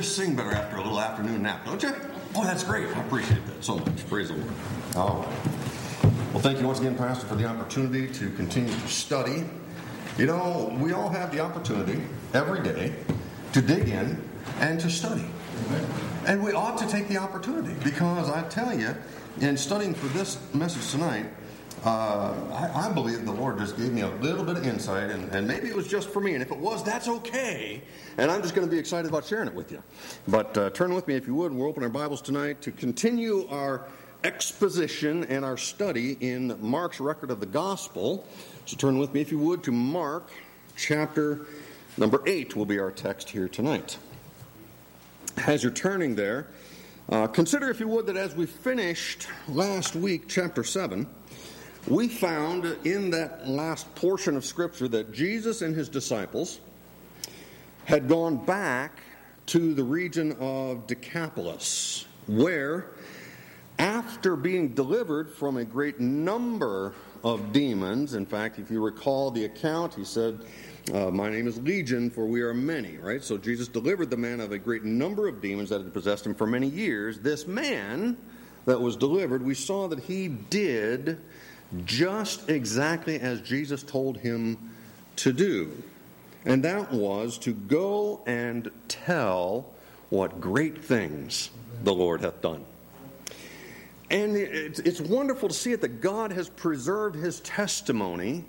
just sing better after a little afternoon nap, don't you? Oh, that's great. I appreciate that so much. Praise the Lord. Right. Well, thank you once again, Pastor, for the opportunity to continue to study. You know, we all have the opportunity every day to dig in and to study. And we ought to take the opportunity because I tell you, in studying for this message tonight, uh, I, I, believe the Lord just gave me a little bit of insight, and, and, maybe it was just for me. And if it was, that's okay. And I'm just going to be excited about sharing it with you. But uh, turn with me, if you would. We'll open our Bibles tonight to continue our exposition and our study in Mark's record of the gospel. So turn with me, if you would, to Mark chapter number 8, will be our text here tonight. As you're turning there, uh, consider, if you would, that as we finished last week, chapter 7, we found in that last portion of Scripture that Jesus and his disciples had gone back to the region of Decapolis, where, after being delivered from a great number of demons, in fact, if you recall the account, he said, uh, My name is Legion, for we are many, right? So Jesus delivered the man of a great number of demons that had possessed him for many years. This man that was delivered, we saw that he did just exactly as Jesus told him to do. And that was to go and tell what great things the Lord hath done. And it's wonderful to see it that God has preserved his testimony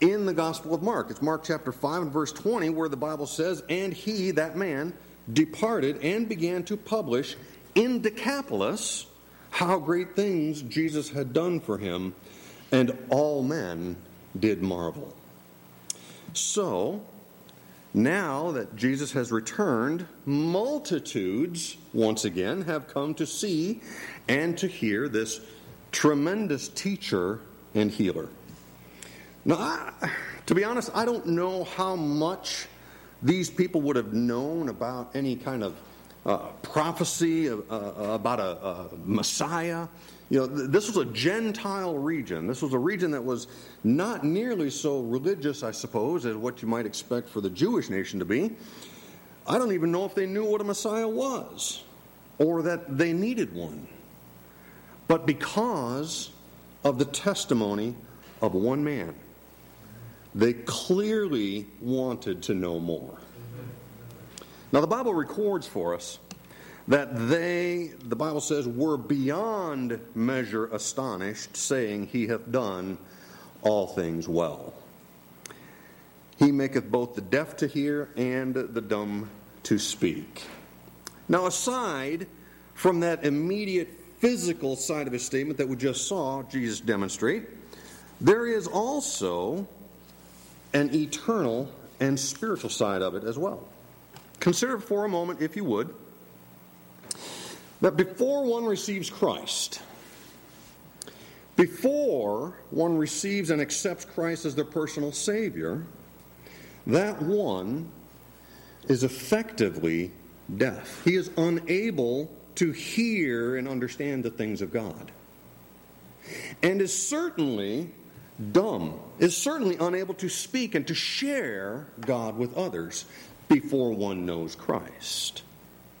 in the Gospel of Mark. It's Mark chapter 5 and verse 20 where the Bible says, And he, that man, departed and began to publish in Decapolis how great things Jesus had done for him and all men did marvel. So, now that Jesus has returned, multitudes, once again, have come to see and to hear this tremendous teacher and healer. Now, I, to be honest, I don't know how much these people would have known about any kind of uh, prophecy uh, about a, a Messiah you know, this was a Gentile region. This was a region that was not nearly so religious, I suppose, as what you might expect for the Jewish nation to be. I don't even know if they knew what a Messiah was or that they needed one. But because of the testimony of one man, they clearly wanted to know more. Now, the Bible records for us that they, the Bible says, were beyond measure astonished, saying, He hath done all things well. He maketh both the deaf to hear and the dumb to speak. Now, aside from that immediate physical side of his statement that we just saw Jesus demonstrate, there is also an eternal and spiritual side of it as well. Consider for a moment, if you would, that before one receives Christ, before one receives and accepts Christ as their personal Savior, that one is effectively deaf. He is unable to hear and understand the things of God. And is certainly dumb, is certainly unable to speak and to share God with others before one knows Christ.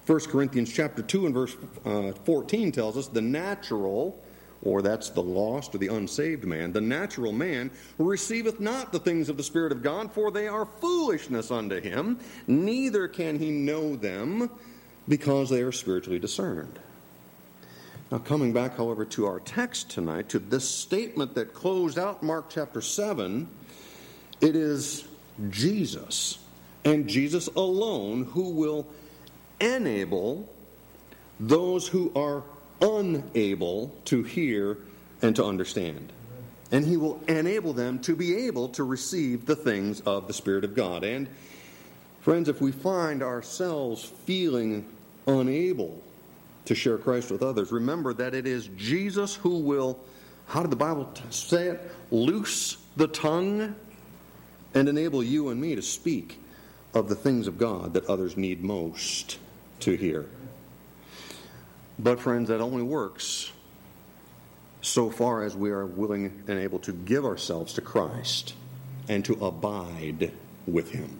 1 Corinthians chapter 2 and verse uh, 14 tells us the natural, or that's the lost or the unsaved man, the natural man receiveth not the things of the Spirit of God, for they are foolishness unto him, neither can he know them because they are spiritually discerned. Now, coming back, however, to our text tonight, to this statement that closed out Mark chapter 7, it is Jesus and Jesus alone who will enable those who are unable to hear and to understand. And he will enable them to be able to receive the things of the Spirit of God. And, friends, if we find ourselves feeling unable to share Christ with others, remember that it is Jesus who will, how did the Bible say it? Loose the tongue and enable you and me to speak of the things of God that others need most to hear. But, friends, that only works so far as we are willing and able to give ourselves to Christ and to abide with Him.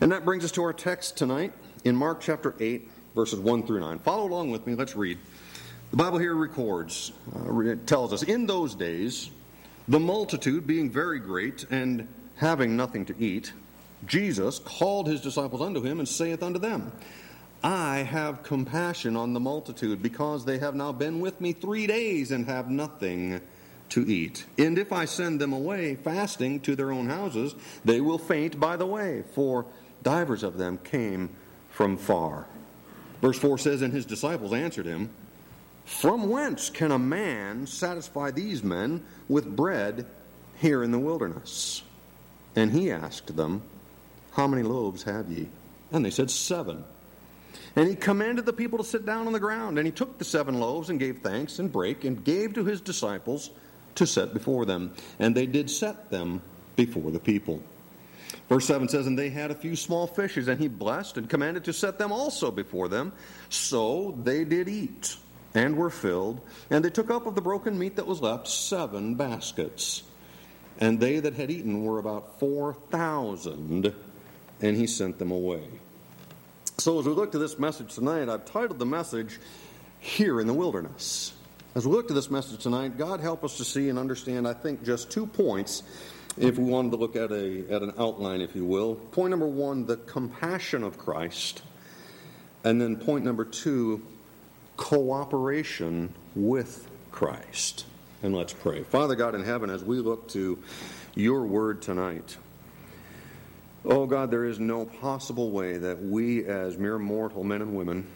And that brings us to our text tonight in Mark chapter 8, verses 1 through 9. Follow along with me. Let's read. The Bible here records, uh, it tells us, in those days, the multitude being very great and having nothing to eat, Jesus called his disciples unto him and saith unto them, I have compassion on the multitude, because they have now been with me three days and have nothing to eat. And if I send them away fasting to their own houses, they will faint by the way, for divers of them came from far. Verse 4 says, And his disciples answered him, From whence can a man satisfy these men with bread here in the wilderness? And he asked them, How many loaves have ye? And they said, Seven. And he commanded the people to sit down on the ground. And he took the seven loaves and gave thanks and brake and gave to his disciples to set before them. And they did set them before the people. Verse 7 says, And they had a few small fishes, and he blessed and commanded to set them also before them. So they did eat and were filled. And they took up of the broken meat that was left seven baskets. And they that had eaten were about 4,000, and he sent them away. So, as we look to this message tonight, I've titled the message, Here in the Wilderness. As we look to this message tonight, God help us to see and understand, I think, just two points if we wanted to look at, a, at an outline, if you will. Point number one, the compassion of Christ. And then point number two, cooperation with Christ. And let's pray. Father God in heaven, as we look to your word tonight, oh God, there is no possible way that we, as mere mortal men and women,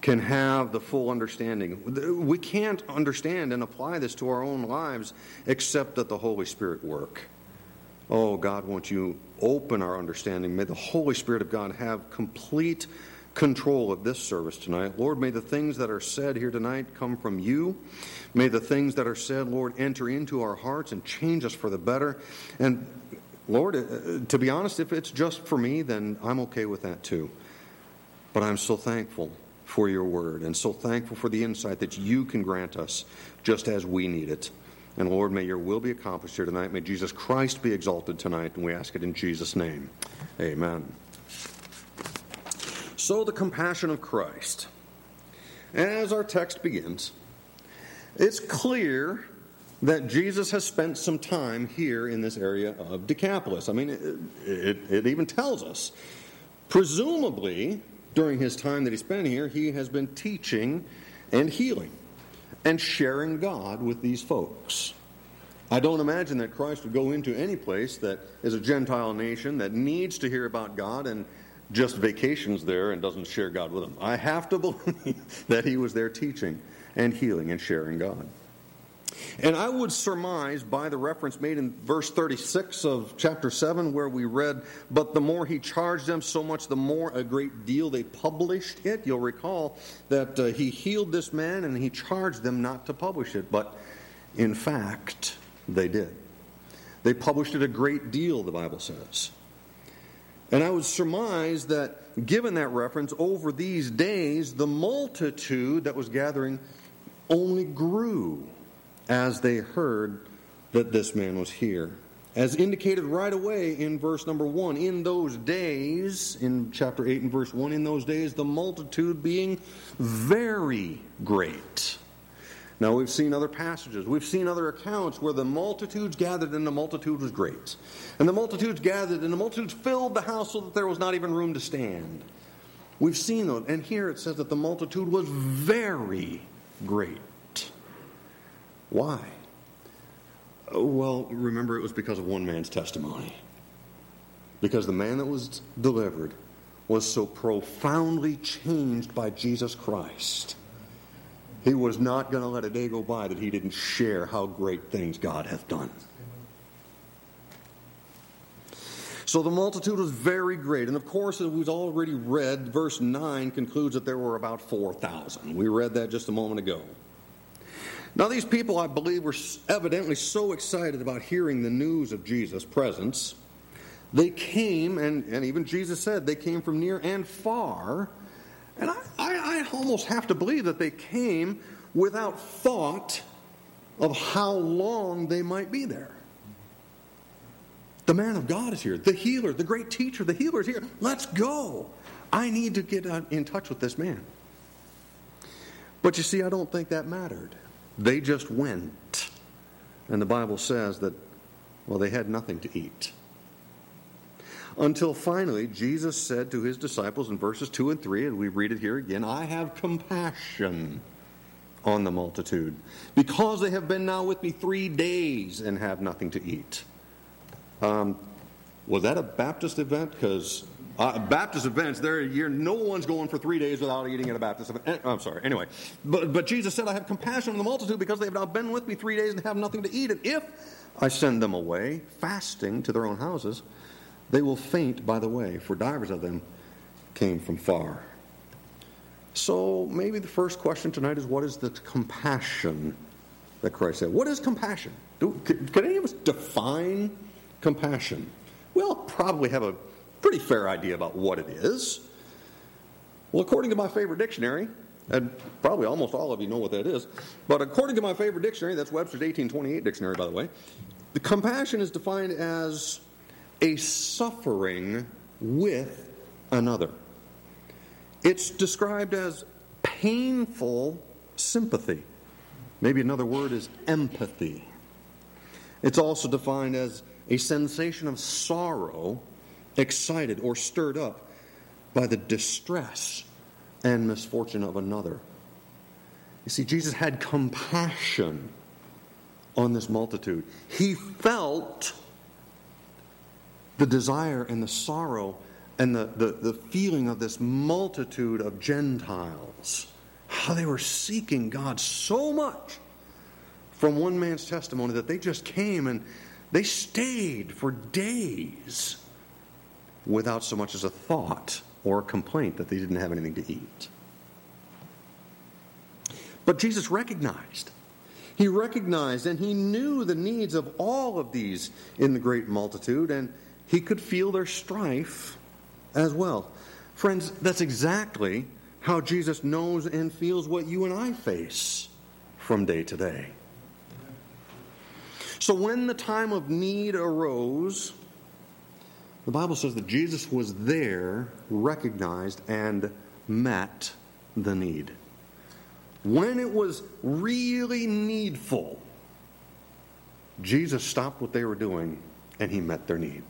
can have the full understanding. We can't understand and apply this to our own lives except that the Holy Spirit work. Oh, God, won't you open our understanding? May the Holy Spirit of God have complete control of this service tonight. Lord, may the things that are said here tonight come from you. May the things that are said, Lord, enter into our hearts and change us for the better. And Lord, uh, to be honest, if it's just for me, then I'm okay with that too. But I'm so thankful for your word and so thankful for the insight that you can grant us just as we need it. And Lord, may your will be accomplished here tonight. May Jesus Christ be exalted tonight. And we ask it in Jesus' name. Amen. So, the compassion of Christ. As our text begins, it's clear that Jesus has spent some time here in this area of Decapolis. I mean, it, it, it, even tells us. Presumably, during his time that he spent here, he has been teaching and healing and sharing God with these folks. I don't imagine that Christ would go into any place that is a Gentile nation that needs to hear about God and just vacations there and doesn't share God with them. I have to believe that he was there teaching and healing and sharing God. And I would surmise by the reference made in verse 36 of chapter 7, where we read, But the more he charged them, so much the more a great deal they published it. You'll recall that uh, he healed this man and he charged them not to publish it. But in fact, they did. They published it a great deal, the Bible says. And I would surmise that, given that reference, over these days, the multitude that was gathering only grew as they heard that this man was here. As indicated right away in verse number 1, in those days, in chapter 8 and verse 1, in those days, the multitude being very great. Now, we've seen other passages, we've seen other accounts where the multitudes gathered and the multitude was great. And the multitudes gathered and the multitudes filled the house so that there was not even room to stand. We've seen those. And here it says that the multitude was very great. Why? Oh, well, remember, it was because of one man's testimony. Because the man that was delivered was so profoundly changed by Jesus Christ he was not going to let a day go by that he didn't share how great things God hath done. So the multitude was very great. And of course, as we've already read, verse 9 concludes that there were about 4,000. We read that just a moment ago. Now, these people, I believe, were evidently so excited about hearing the news of Jesus' presence. They came, and, and even Jesus said they came from near and far and I, I, I almost have to believe that they came without thought of how long they might be there. The man of God is here. The healer, the great teacher, the healer is here. Let's go. I need to get uh, in touch with this man. But you see, I don't think that mattered. They just went. And the Bible says that, well, they had nothing to eat. Until finally, Jesus said to his disciples in verses 2 and 3, and we read it here again I have compassion on the multitude, because they have been now with me three days and have nothing to eat. Um, was that a Baptist event? Because uh, Baptist events, there year no one's going for three days without eating at a Baptist event. Eh, I'm sorry. Anyway, but but Jesus said, "I have compassion on the multitude because they have now been with me three days and have nothing to eat. And if I send them away fasting to their own houses, they will faint by the way, for divers of them came from far." So maybe the first question tonight is, what is the compassion that Christ said? What is compassion? Do, could, could any of us define compassion? We'll probably have a pretty fair idea about what it is. Well, according to my favorite dictionary, and probably almost all of you know what that is, but according to my favorite dictionary, that's Webster's 1828 dictionary, by the way, the compassion is defined as a suffering with another. It's described as painful sympathy. Maybe another word is empathy. It's also defined as a sensation of sorrow excited or stirred up by the distress and misfortune of another. You see, Jesus had compassion on this multitude. He felt the desire and the sorrow and the, the, the feeling of this multitude of Gentiles. How they were seeking God so much from one man's testimony that they just came and they stayed for days without so much as a thought or a complaint that they didn't have anything to eat. But Jesus recognized. He recognized and he knew the needs of all of these in the great multitude, and he could feel their strife as well. Friends, that's exactly how Jesus knows and feels what you and I face from day to day. So when the time of need arose, the Bible says that Jesus was there, recognized, and met the need. When it was really needful, Jesus stopped what they were doing and he met their need.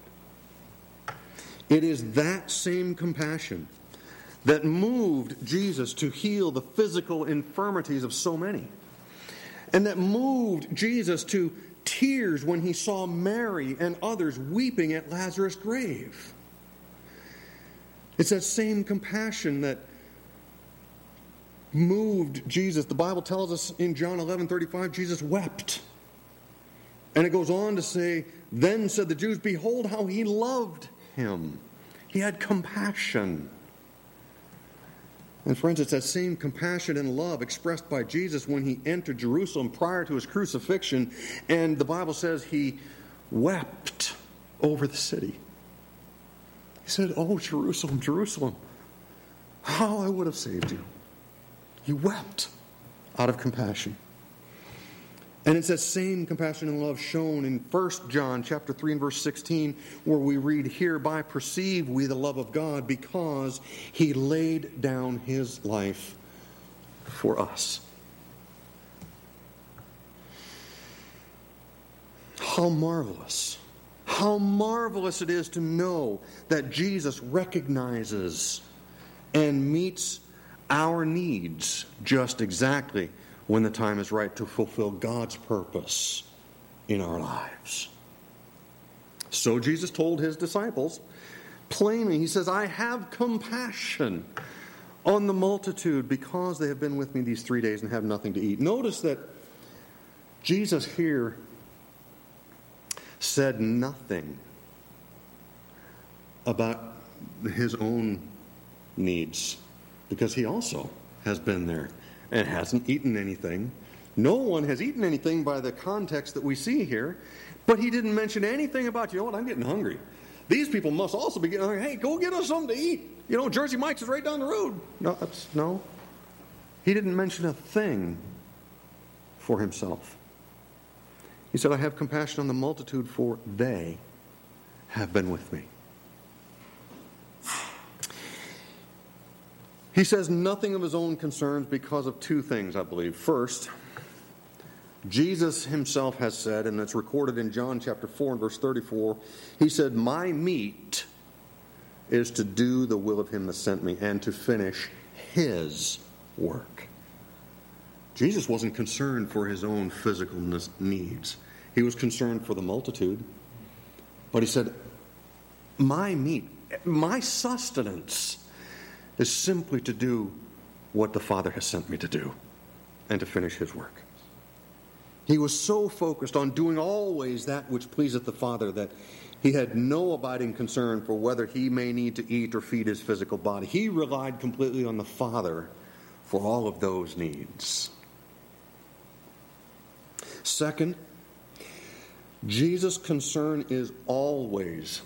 It is that same compassion that moved Jesus to heal the physical infirmities of so many, and that moved Jesus to tears when he saw Mary and others weeping at Lazarus' grave. It's that same compassion that moved Jesus. The Bible tells us in John 11 35, Jesus wept. And it goes on to say, Then said the Jews, Behold how he loved him. He had compassion. And friends, it's that same compassion and love expressed by Jesus when he entered Jerusalem prior to his crucifixion. And the Bible says he wept over the city. He said, Oh, Jerusalem, Jerusalem, how I would have saved you. He wept out of compassion. And it's that same compassion and love shown in 1 John chapter 3 and verse 16, where we read, Hereby perceive we the love of God because he laid down his life for us. How marvelous. How marvelous it is to know that Jesus recognizes and meets our needs just exactly when the time is right to fulfill God's purpose in our lives. So Jesus told his disciples plainly, He says, I have compassion on the multitude because they have been with me these three days and have nothing to eat. Notice that Jesus here said nothing about his own needs because he also has been there and hasn't eaten anything. No one has eaten anything by the context that we see here, but he didn't mention anything about, you know what, I'm getting hungry. These people must also be getting hungry. Hey, go get us something to eat. You know, Jersey Mike's is right down the road. No, no. He didn't mention a thing for himself. He said, I have compassion on the multitude, for they have been with me. He says nothing of his own concerns because of two things, I believe. First, Jesus himself has said, and it's recorded in John chapter 4 and verse 34, he said, My meat is to do the will of him that sent me and to finish his work. Jesus wasn't concerned for his own physical needs, he was concerned for the multitude. But he said, My meat, my sustenance is simply to do what the Father has sent me to do and to finish his work. He was so focused on doing always that which pleaseth the Father that he had no abiding concern for whether he may need to eat or feed his physical body. He relied completely on the Father for all of those needs. Second, Jesus' concern is always,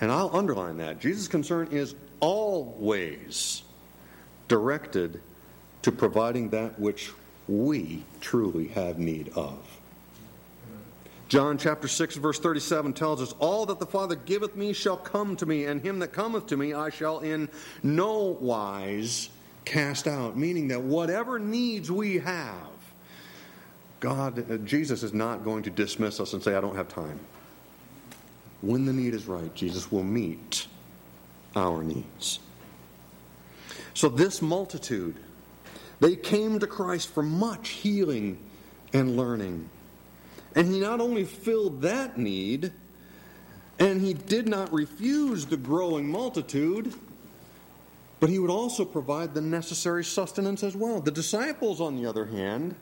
and I'll underline that, Jesus' concern is always directed to providing that which we truly have need of. John chapter 6, verse 37 tells us, All that the Father giveth me shall come to me, and him that cometh to me I shall in no wise cast out. Meaning that whatever needs we have, God, Jesus is not going to dismiss us and say, I don't have time. When the need is right, Jesus will meet our needs. So, this multitude, they came to Christ for much healing and learning. And He not only filled that need, and He did not refuse the growing multitude, but He would also provide the necessary sustenance as well. The disciples, on the other hand,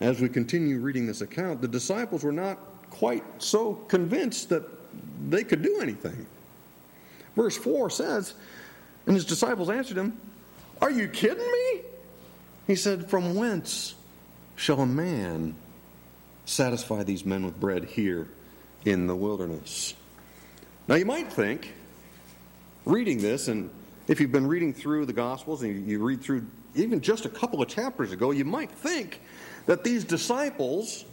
as we continue reading this account, the disciples were not quite so convinced that they could do anything. Verse 4 says, And his disciples answered him, Are you kidding me? He said, From whence shall a man satisfy these men with bread here in the wilderness? Now you might think, reading this, and if you've been reading through the Gospels and you read through even just a couple of chapters ago, you might think that these disciples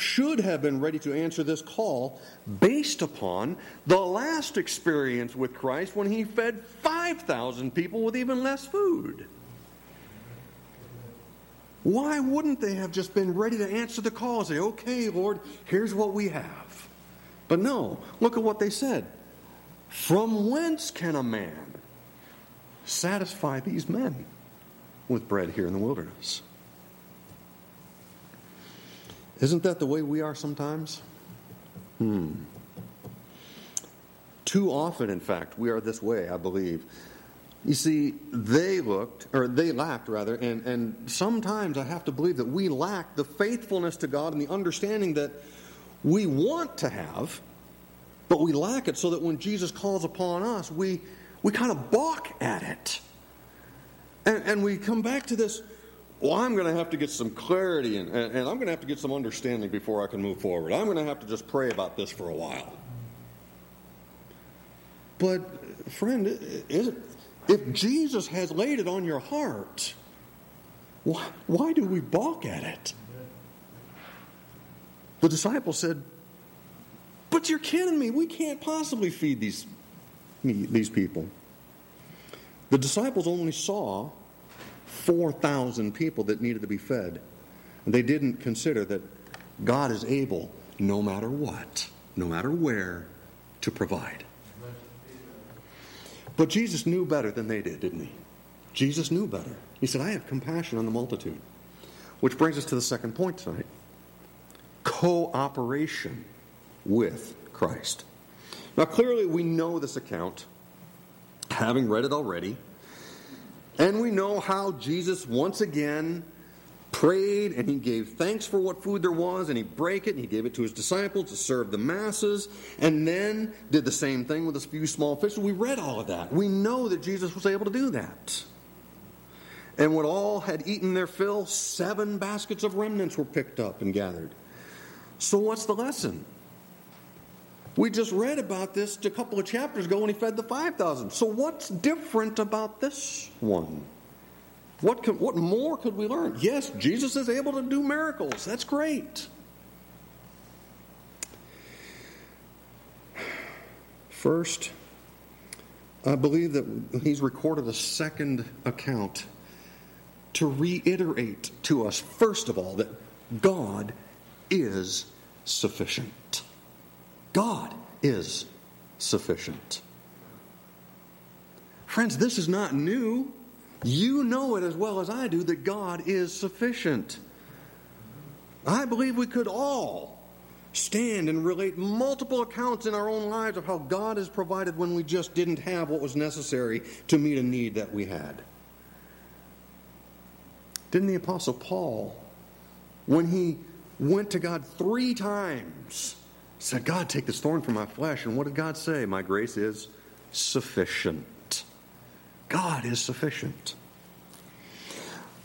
should have been ready to answer this call based upon the last experience with Christ when he fed 5,000 people with even less food. Why wouldn't they have just been ready to answer the call and say, okay, Lord, here's what we have? But no, look at what they said. From whence can a man satisfy these men with bread here in the wilderness? Isn't that the way we are sometimes? Hmm. Too often, in fact, we are this way, I believe. You see, they looked, or they lacked rather, and, and sometimes I have to believe that we lack the faithfulness to God and the understanding that we want to have, but we lack it so that when Jesus calls upon us, we, we kind of balk at it. And, and we come back to this well, I'm going to have to get some clarity and, and, I'm going to have to get some understanding before I can move forward. I'm going to have to just pray about this for a while. But, friend, is, if Jesus has laid it on your heart, why, why do we balk at it? The disciples said, But you're kidding me. We can't possibly feed these, these people. The disciples only saw 4,000 people that needed to be fed. And they didn't consider that God is able, no matter what, no matter where, to provide. But Jesus knew better than they did, didn't he? Jesus knew better. He said, I have compassion on the multitude. Which brings us to the second point tonight cooperation with Christ. Now, clearly, we know this account, having read it already. And we know how Jesus once again prayed and he gave thanks for what food there was and he broke it and he gave it to his disciples to serve the masses and then did the same thing with a few small fish. We read all of that. We know that Jesus was able to do that. And when all had eaten their fill, seven baskets of remnants were picked up and gathered. So, what's the lesson? We just read about this a couple of chapters ago when he fed the 5,000. So, what's different about this one? What, what more could we learn? Yes, Jesus is able to do miracles. That's great. First, I believe that he's recorded a second account to reiterate to us, first of all, that God is sufficient. God is sufficient. Friends, this is not new. You know it as well as I do that God is sufficient. I believe we could all stand and relate multiple accounts in our own lives of how God has provided when we just didn't have what was necessary to meet a need that we had. Didn't the Apostle Paul, when he went to God three times, said, God, take this thorn from my flesh. And what did God say? My grace is sufficient. God is sufficient.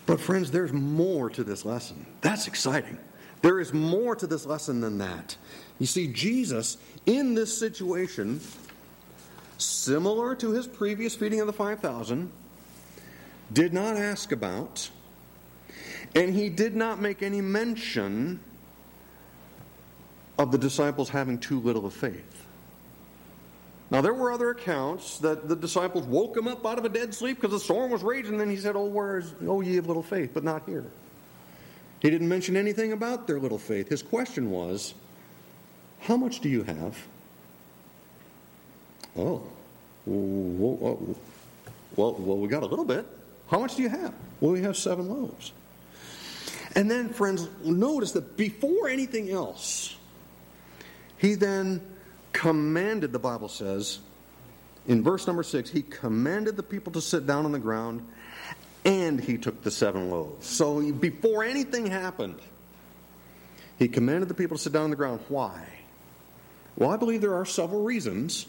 But, friends, there's more to this lesson. That's exciting. There is more to this lesson than that. You see, Jesus, in this situation, similar to his previous feeding of the 5,000, did not ask about, and he did not make any mention of the disciples having too little of faith. Now, there were other accounts that the disciples woke him up out of a dead sleep because the storm was raging. And then he said, Oh, where is, oh, ye of little faith, but not here. He didn't mention anything about their little faith. His question was, How much do you have? Oh, well, well, well, we got a little bit. How much do you have? Well, we have seven loaves. And then, friends, notice that before anything else, he then commanded, the Bible says, in verse number six, he commanded the people to sit down on the ground and he took the seven loaves. So before anything happened, he commanded the people to sit down on the ground. Why? Well, I believe there are several reasons.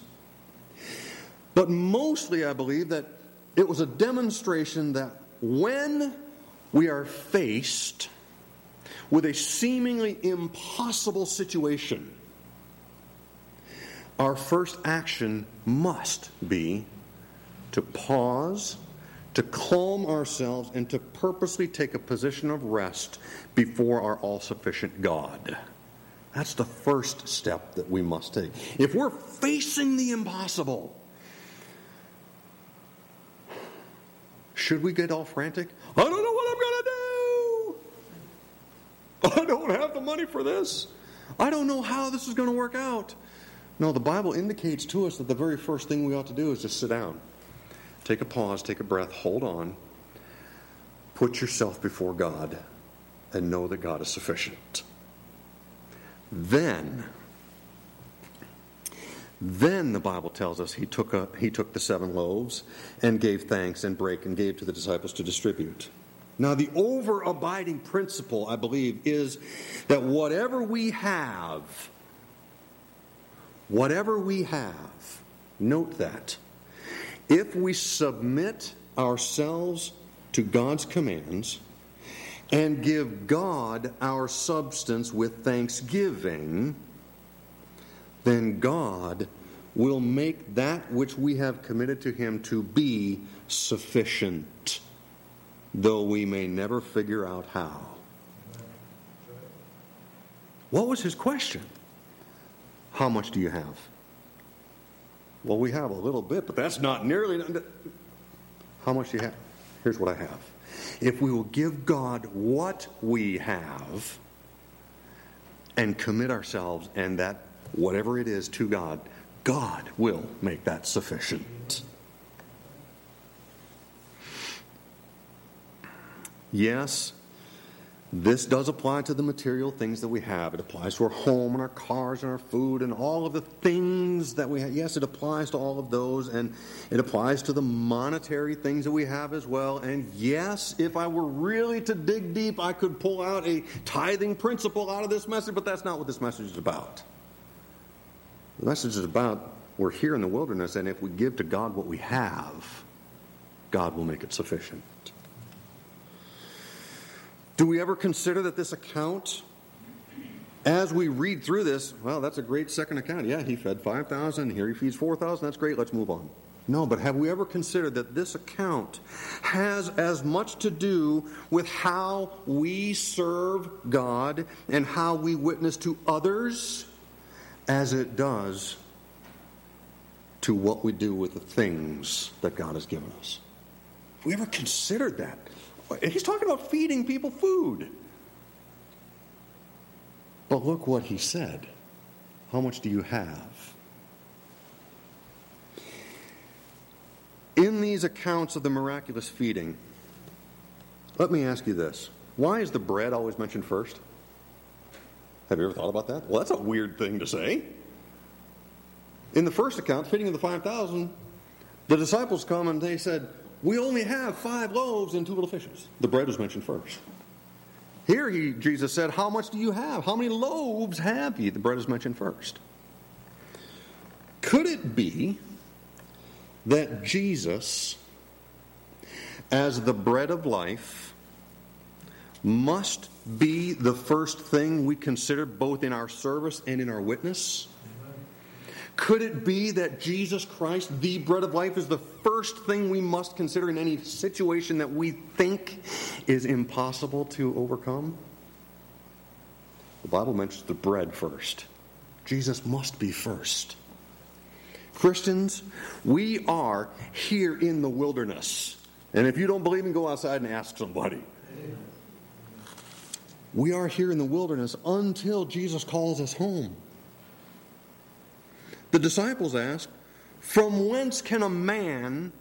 But mostly, I believe that it was a demonstration that when we are faced with a seemingly impossible situation, our first action must be to pause, to calm ourselves, and to purposely take a position of rest before our all sufficient God. That's the first step that we must take. If we're facing the impossible, should we get all frantic? I don't know what I'm going to do. I don't have the money for this. I don't know how this is going to work out. No, the Bible indicates to us that the very first thing we ought to do is just sit down. Take a pause, take a breath, hold on. Put yourself before God and know that God is sufficient. Then, then the Bible tells us he took, a, he took the seven loaves and gave thanks and brake and gave to the disciples to distribute. Now, the over abiding principle, I believe, is that whatever we have, whatever we have, note that, if we submit ourselves to God's commands and give God our substance with thanksgiving, then God will make that which we have committed to Him to be sufficient, though we may never figure out how. What was his question? How much do you have? Well, we have a little bit, but that's not nearly. How much do you have? Here's what I have. If we will give God what we have and commit ourselves and that whatever it is to God, God will make that sufficient. Yes, this does apply to the material things that we have. It applies to our home and our cars and our food and all of the things that we have. Yes, it applies to all of those, and it applies to the monetary things that we have as well. And yes, if I were really to dig deep, I could pull out a tithing principle out of this message, but that's not what this message is about. The message is about we're here in the wilderness, and if we give to God what we have, God will make it sufficient. Do we ever consider that this account, as we read through this, well, that's a great second account. Yeah, he fed 5,000, here he feeds 4,000, that's great, let's move on. No, but have we ever considered that this account has as much to do with how we serve God and how we witness to others as it does to what we do with the things that God has given us. Have we ever considered that? He's talking about feeding people food. But look what he said. How much do you have? In these accounts of the miraculous feeding, let me ask you this. Why is the bread always mentioned first? Have you ever thought about that? Well, that's a weird thing to say. In the first account, feeding of the 5,000, the disciples come and they said, We only have five loaves and two little fishes. The bread was mentioned first. Here, he, Jesus said, How much do you have? How many loaves have you? The bread is mentioned first. Could it be that Jesus, as the bread of life, must be the first thing we consider both in our service and in our witness? Could it be that Jesus Christ, the bread of life, is the first thing we must consider in any situation that we think is impossible to overcome? The Bible mentions the bread first. Jesus must be first. Christians, we are here in the wilderness. And if you don't believe me, go outside and ask somebody. We are here in the wilderness until Jesus calls us home. The disciples ask, From whence can a man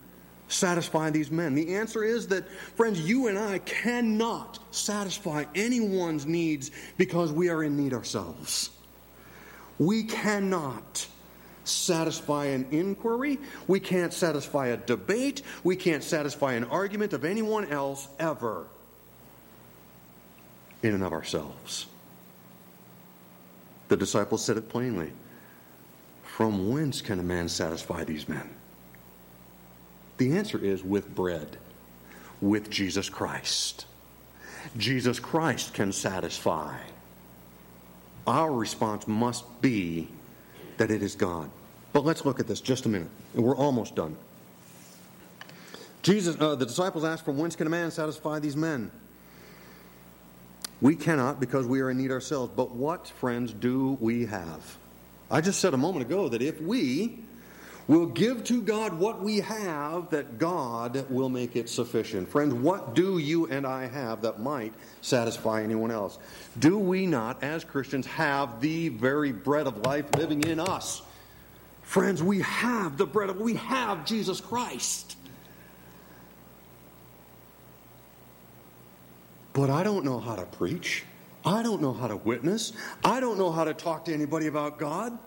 satisfy these men? The answer is that, friends, you and I cannot satisfy anyone's needs because we are in need ourselves. We cannot satisfy an inquiry. We can't satisfy a debate. We can't satisfy an argument of anyone else ever in and of ourselves. The disciples said it plainly. From whence can a man satisfy these men? The answer is with bread, with Jesus Christ. Jesus Christ can satisfy. Our response must be that it is God. But let's look at this just a minute. And we're almost done. Jesus, uh, the disciples asked, From whence can a man satisfy these men? We cannot because we are in need ourselves. But what, friends, do we have? I just said a moment ago that if we will give to God what we have, that God will make it sufficient. Friends, what do you and I have that might satisfy anyone else? Do we not, as Christians, have the very bread of life living in us? Friends, we have the bread of, we have Jesus Christ. But I don't know how to preach. I don't know how to witness. I don't know how to talk to anybody about God.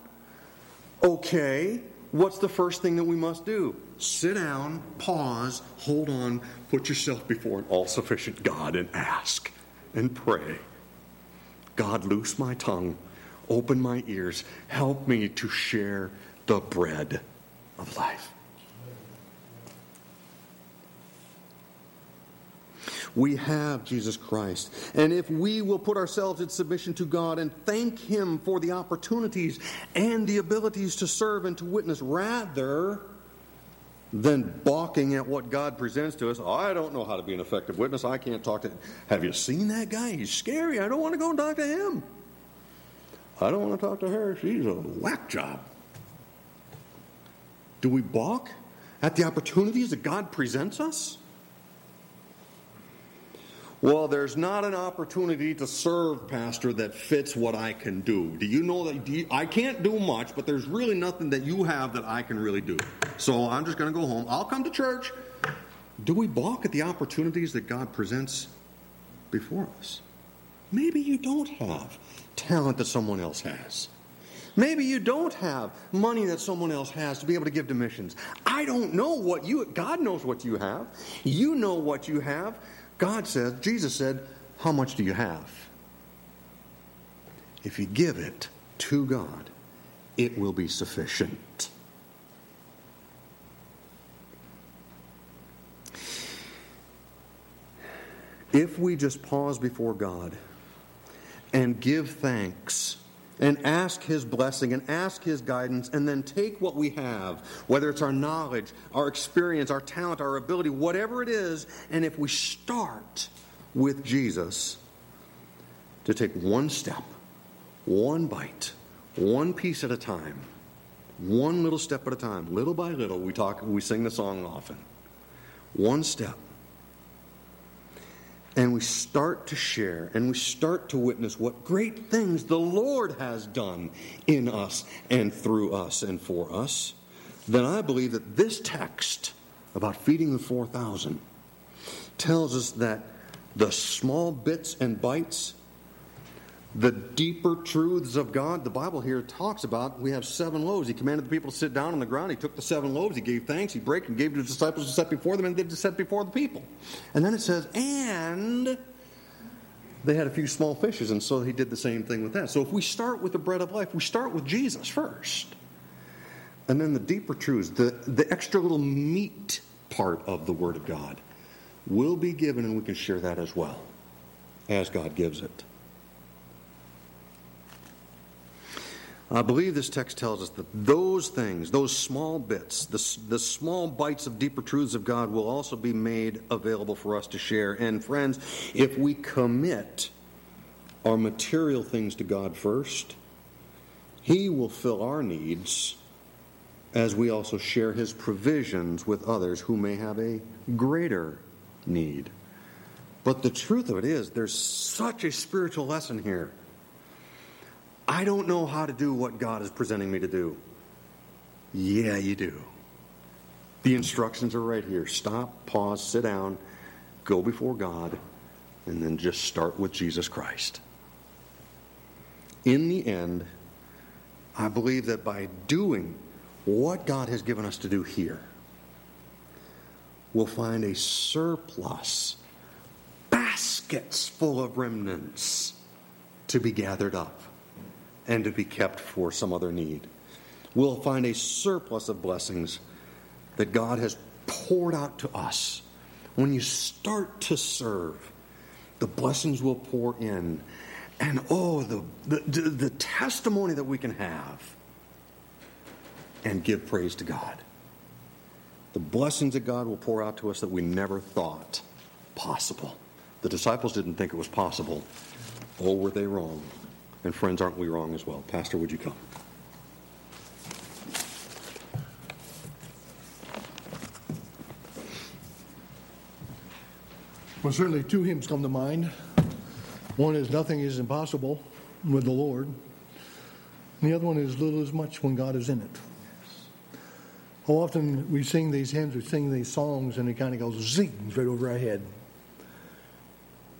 Okay, what's the first thing that we must do? Sit down, pause, hold on, put yourself before an all sufficient God and ask and pray. God, loose my tongue, open my ears, help me to share the bread of life. We have Jesus Christ. And if we will put ourselves in submission to God and thank Him for the opportunities and the abilities to serve and to witness rather than balking at what God presents to us, I don't know how to be an effective witness. I can't talk to. Have you seen that guy? He's scary. I don't want to go and talk to him. I don't want to talk to her. She's a whack job. Do we balk at the opportunities that God presents us? Well, there's not an opportunity to serve, Pastor, that fits what I can do. Do you know that you, I can't do much, but there's really nothing that you have that I can really do? So I'm just going to go home. I'll come to church. Do we balk at the opportunities that God presents before us? Maybe you don't have talent that someone else has. Maybe you don't have money that someone else has to be able to give to missions. I don't know what you, God knows what you have. You know what you have. God said, Jesus said, How much do you have? If you give it to God, it will be sufficient. If we just pause before God and give thanks and ask His blessing and ask His guidance, and then take what we have, whether it's our knowledge, our experience, our talent, our ability, whatever it is, and if we start with Jesus to take one step, one bite, one piece at a time, one little step at a time, little by little. We talk, we sing the song often. One step. And we start to share and we start to witness what great things the Lord has done in us and through us and for us. Then I believe that this text about feeding the 4,000 tells us that the small bits and bites the deeper truths of God, the Bible here talks about. We have seven loaves. He commanded the people to sit down on the ground. He took the seven loaves, he gave thanks, he broke and gave to the disciples to set before them, and they did set before the people. And then it says, and they had a few small fishes, and so he did the same thing with that. So if we start with the bread of life, we start with Jesus first. And then the deeper truths, the, the extra little meat part of the Word of God, will be given, and we can share that as well as God gives it. I believe this text tells us that those things, those small bits, the, the small bites of deeper truths of God will also be made available for us to share. And friends, if we commit our material things to God first, He will fill our needs as we also share His provisions with others who may have a greater need. But the truth of it is, there's such a spiritual lesson here I don't know how to do what God is presenting me to do. Yeah, you do. The instructions are right here. Stop, pause, sit down, go before God, and then just start with Jesus Christ. In the end, I believe that by doing what God has given us to do here, we'll find a surplus, baskets full of remnants to be gathered up and to be kept for some other need. We'll find a surplus of blessings that God has poured out to us. When you start to serve, the blessings will pour in. And oh, the, the, the testimony that we can have and give praise to God. The blessings that God will pour out to us that we never thought possible. The disciples didn't think it was possible. Oh, were they wrong? And friends, aren't we wrong as well? Pastor, would you come? Well, certainly two hymns come to mind. One is Nothing is Impossible with the Lord. And the other one is Little is Much when God is in it. How often we sing these hymns, we sing these songs, and it kind of goes zing right over our head.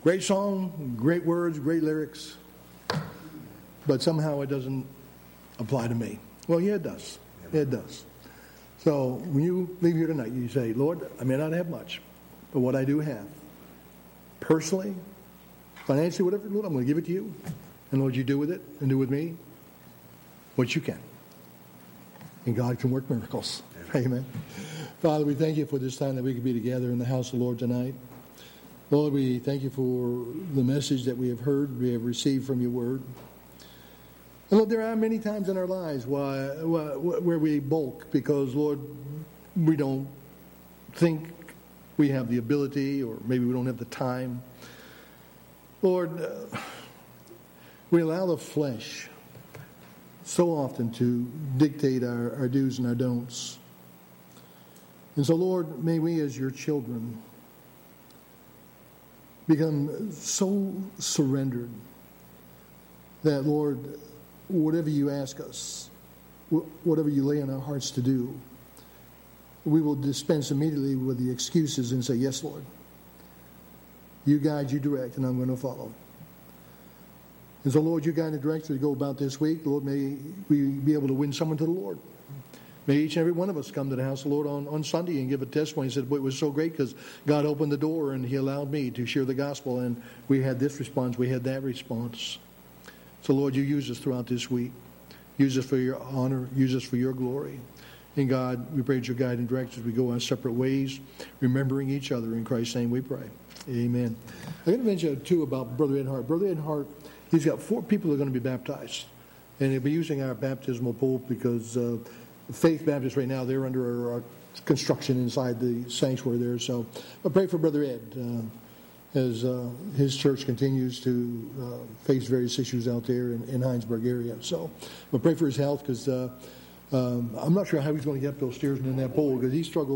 Great song, great words, great lyrics, but somehow it doesn't apply to me. Well, yeah, it does. It does. So when you leave here tonight, you say, Lord, I may not have much, but what I do have, personally, financially, whatever, Lord, I'm going to give it to you. And Lord, you do with it and do with me what you can. And God can work miracles. Amen. Amen. Father, we thank you for this time that we could be together in the house of the Lord tonight. Lord, we thank you for the message that we have heard, we have received from your word. And Lord, there are many times in our lives why, where we bulk because, Lord, we don't think we have the ability or maybe we don't have the time. Lord, uh, we allow the flesh so often to dictate our, our do's and our don'ts. And so, Lord, may we as your children become so surrendered that, Lord, whatever you ask us, whatever you lay in our hearts to do, we will dispense immediately with the excuses and say, Yes, Lord. You guide, you direct, and I'm going to follow. And so, Lord, you guide and direct as we go about this week. Lord, may we be able to win someone to the Lord. May each and every one of us come to the house of the Lord on, on Sunday and give a testimony and said, Boy, it was so great because God opened the door and He allowed me to share the gospel. And we had this response, we had that response. So, Lord, you use us throughout this week. Use us for your honor. Use us for your glory. And God, we pray that your guide and direct as we go our separate ways, remembering each other. In Christ's name we pray. Amen. I'm going to mention, too, about Brother Ed Hart. Brother Ed Hart, he's got four people that are going to be baptized. And he'll be using our baptismal pool because uh, Faith Baptist right now, they're under our construction inside the sanctuary there. So I pray for Brother Ed. Uh, as uh, his church continues to uh, face various issues out there in, in Hinesburg area. So, but pray for his health because uh, Um, I'm not sure how he's going to get up those stairs and in that pole because he struggled